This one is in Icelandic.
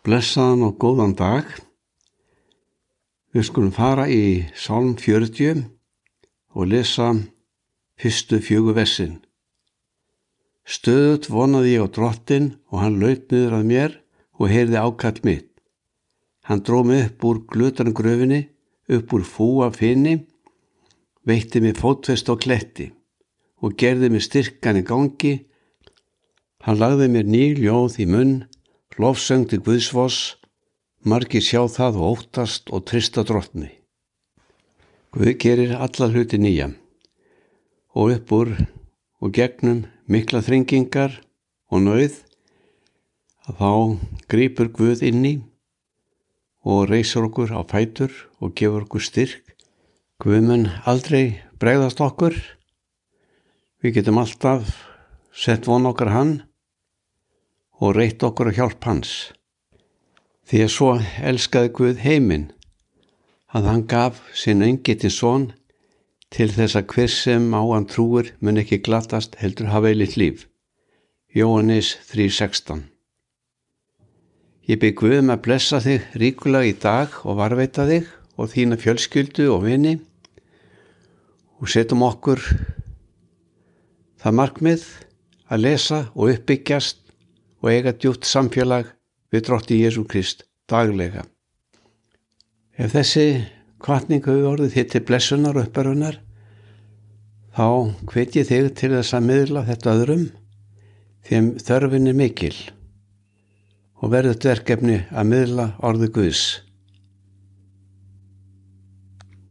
Blessaðan og góðan dag. Við skulum fara í Sálm 40 og lesa fyrstu fjögu vessin. Stöðut vonaði ég á drottin og hann laut niður að mér og heyrði ákall mitt. Hann dróð mig upp úr glutan gröfinni, upp úr fúa finni, veitti mig fótfest á kletti og gerði mig styrkan í gangi. Hann lagði mér ný ljóð í munn lofsöngdi Guðsvoss, margir sjá það og óttast og trista drottni. Guð gerir alla hluti nýja og upp úr og gegnum mikla þringingar og nauð að þá grýpur Guð inni og reysur okkur á fætur og gefur okkur styrk. Guð mun aldrei bregðast okkur. Við getum alltaf sett von okkar hann og reytt okkur að hjálp hans. Því að svo elskaði Guð heiminn að hann gaf sinn öngetinn són til þess að hver sem á hann trúur mun ekki glattast heldur hafa eilit líf. Jóhannes 3.16 Ég bygg Guð með um að blessa þig ríkulega í dag og varveita þig og þína fjölskyldu og vini og setjum okkur það markmið að lesa og uppbyggjast og eiga djúpt samfélag við drótti Jésu Krist daglega. Ef þessi kvartning hefur orðið þitt til blessunar og uppbarunar þá hvet ég þig til þess að miðla þetta öðrum þeim þörfin er mikil og verður þetta verkefni að miðla orðu Guðs.